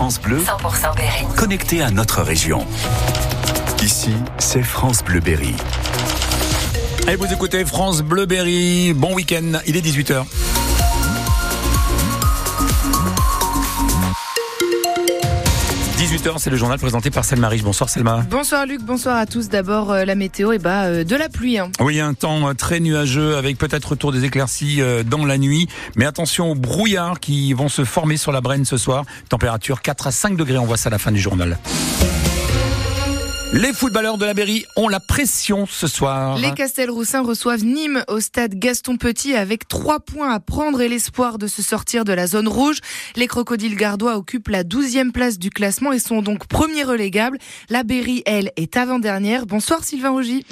France Bleu, 100% Berry. connecté à notre région. Ici, c'est France Bleu Berry. Et vous écoutez France Bleu Berry. Bon week-end, il est 18h. – 18h, c'est le journal présenté par Selma Riche. Bonsoir Selma. Bonsoir Luc, bonsoir à tous. D'abord euh, la météo, et bah euh, de la pluie. Hein. Oui, un temps euh, très nuageux avec peut-être retour des éclaircies dans la nuit. Mais attention aux brouillards qui vont se former sur la Brenne ce soir. Température 4 à 5 degrés, on voit ça à la fin du journal. Les footballeurs de la Berry ont la pression ce soir. Les Castelroussins reçoivent Nîmes au stade Gaston Petit avec trois points à prendre et l'espoir de se sortir de la zone rouge. Les Crocodiles Gardois occupent la douzième place du classement et sont donc premiers relégables. La Berry, elle, est avant-dernière. Bonsoir Sylvain Rougy.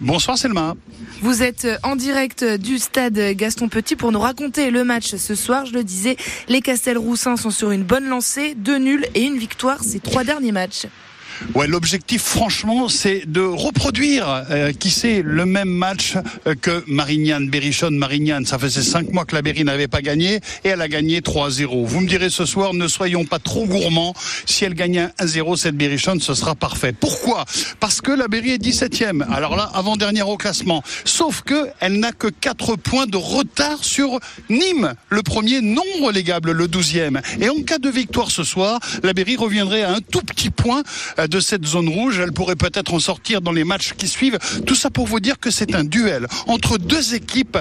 Bonsoir Selma. Vous êtes en direct du stade Gaston Petit pour nous raconter le match ce soir. Je le disais, les Castelroussins sont sur une bonne lancée, deux nuls et une victoire ces trois derniers matchs. Ouais, l'objectif, franchement, c'est de reproduire, euh, qui sait, le même match euh, que Marignane, Berrichonne, Marignane. Ça faisait cinq mois que la Berry n'avait pas gagné et elle a gagné 3-0. Vous me direz ce soir, ne soyons pas trop gourmands. Si elle gagnait 1-0, cette Berrichonne, ce sera parfait. Pourquoi? Parce que la Berry est 17e. Alors là, avant-dernière au classement. Sauf que elle n'a que 4 points de retard sur Nîmes, le premier non relégable, le 12e. Et en cas de victoire ce soir, la Berry reviendrait à un tout petit point euh, de cette zone rouge. Elle pourrait peut-être en sortir dans les matchs qui suivent. Tout ça pour vous dire que c'est un duel entre deux équipes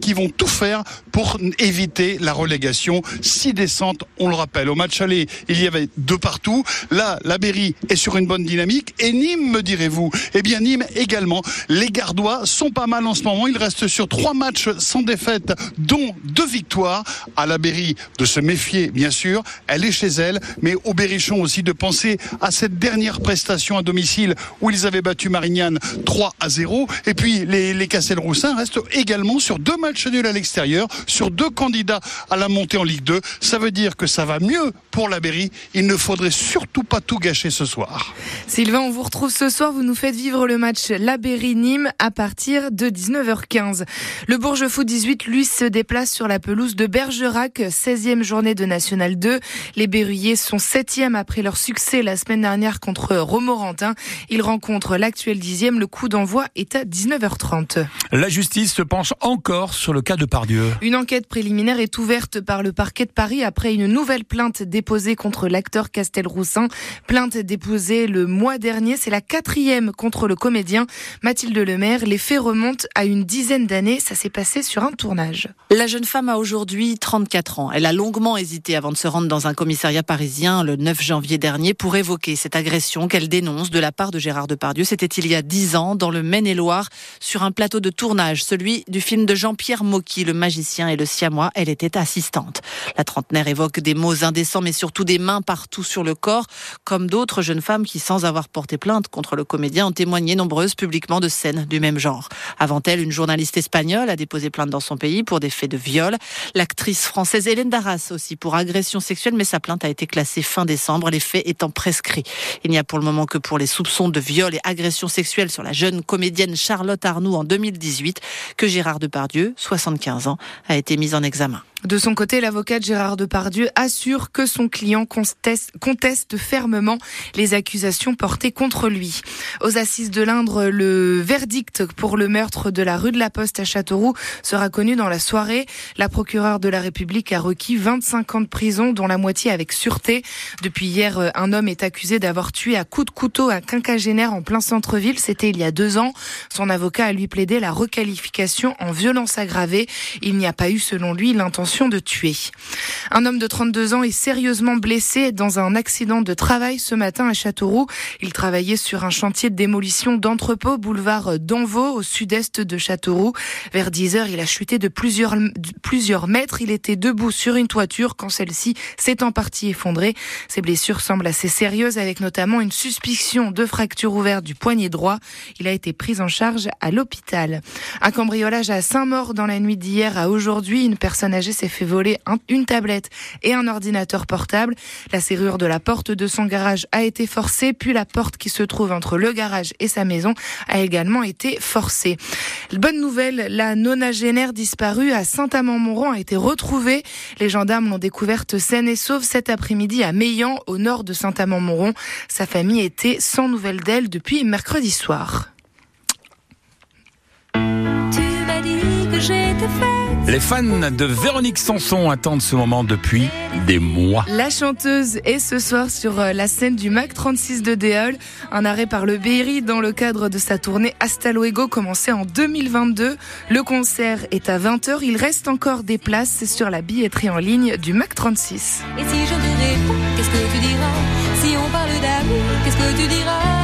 qui vont tout faire pour éviter la relégation. Six descentes, on le rappelle. Au match aller, il y avait deux partout. Là, la Berry est sur une bonne dynamique. Et Nîmes, me direz-vous? Eh bien, Nîmes également. Les Gardois sont pas mal en ce moment. Ils restent sur trois matchs sans défaite, dont deux victoires. À la Berry de se méfier, bien sûr. Elle est chez elle. Mais au Berrichon aussi de penser à cette dernière prestation à domicile où ils avaient battu Marignane 3 à 0. Et puis les, les Castelroussins restent également sur deux matchs nuls à l'extérieur, sur deux candidats à la montée en Ligue 2. Ça veut dire que ça va mieux pour la. Il ne faudrait surtout pas tout gâcher ce soir. Sylvain, on vous retrouve ce soir. Vous nous faites vivre le match La Berry-Nîmes à partir de 19h15. Le Bourges Foot 18, lui, se déplace sur la pelouse de Bergerac, 16e journée de National 2. Les Berruyers sont 7e après leur succès la semaine dernière contre Romorantin. Ils rencontrent l'actuel dixième. Le coup d'envoi est à 19h30. La justice se penche encore sur le cas de Pardieu. Une enquête préliminaire est ouverte par le parquet de Paris après une nouvelle plainte déposée contre l'acteur Castelroussin. Plainte déposée le mois dernier. C'est la quatrième contre le comédien Mathilde Lemaire. Les faits remontent à une dizaine d'années. Ça s'est passé sur un tournage. La jeune femme a aujourd'hui 34 ans. Elle a longuement hésité avant de se rendre dans un commissariat parisien le 9 janvier dernier pour évoquer cette agression qu'elle dénonce de la part de Gérard Depardieu. C'était il y a 10 ans dans le Maine-et-Loire sur un plateau de tournage, celui du film de Jean-Pierre Mocky, Le magicien et le siamois. Elle était assistante. La trentenaire évoque des mots indécents mais surtout des mains partout sur le corps, comme d'autres jeunes femmes qui, sans avoir porté plainte contre le comédien, ont témoigné nombreuses publiquement de scènes du même genre. Avant elle, une journaliste espagnole a déposé plainte dans son pays pour des faits de viol. L'actrice française Hélène Darras aussi pour agression sexuelle, mais sa plainte a été classée fin décembre, les faits étant prescrits. N'y a pour le moment que pour les soupçons de viol et agression sexuelle sur la jeune comédienne Charlotte Arnoux en 2018 que Gérard Depardieu, 75 ans, a été mis en examen. De son côté, l'avocat Gérard Depardieu assure que son client conteste, fermement les accusations portées contre lui. Aux assises de l'Indre, le verdict pour le meurtre de la rue de la Poste à Châteauroux sera connu dans la soirée. La procureure de la République a requis 25 ans de prison, dont la moitié avec sûreté. Depuis hier, un homme est accusé d'avoir tué à coups de couteau un quinquagénaire en plein centre-ville. C'était il y a deux ans. Son avocat a lui plaidé la requalification en violence aggravée. Il n'y a pas eu, selon lui, l'intention de tuer. Un homme de 32 ans est sérieusement blessé dans un accident de travail ce matin à Châteauroux. Il travaillait sur un chantier de démolition d'entrepôt boulevard d'Anvaux au sud-est de Châteauroux. Vers 10 heures, il a chuté de plusieurs, plusieurs mètres. Il était debout sur une toiture quand celle-ci s'est en partie effondrée. Ses blessures semblent assez sérieuses avec notamment une suspicion de fracture ouverte du poignet droit. Il a été pris en charge à l'hôpital. Un cambriolage à Saint-Maur dans la nuit d'hier à aujourd'hui. Une personne âgée s'est fait voler une tablette et un ordinateur portable. La serrure de la porte de son garage a été forcée, puis la porte qui se trouve entre le garage et sa maison a également été forcée. Bonne nouvelle, la nonagénaire disparue à Saint-Amand-Montrond a été retrouvée. Les gendarmes l'ont découverte saine et sauve cet après-midi à Meillan, au nord de Saint-Amand-Montrond. Sa famille était sans nouvelles d'elle depuis mercredi soir. Les fans de Véronique Sanson attendent ce moment depuis des mois. La chanteuse est ce soir sur euh, la scène du MAC 36 de Déol, un arrêt par le Berry dans le cadre de sa tournée Hasta Luego commencée en 2022. Le concert est à 20h, il reste encore des places sur la billetterie en ligne du MAC 36. Et si je te réponds, qu'est-ce que tu diras? Si on parle d'amour, qu'est-ce que tu diras?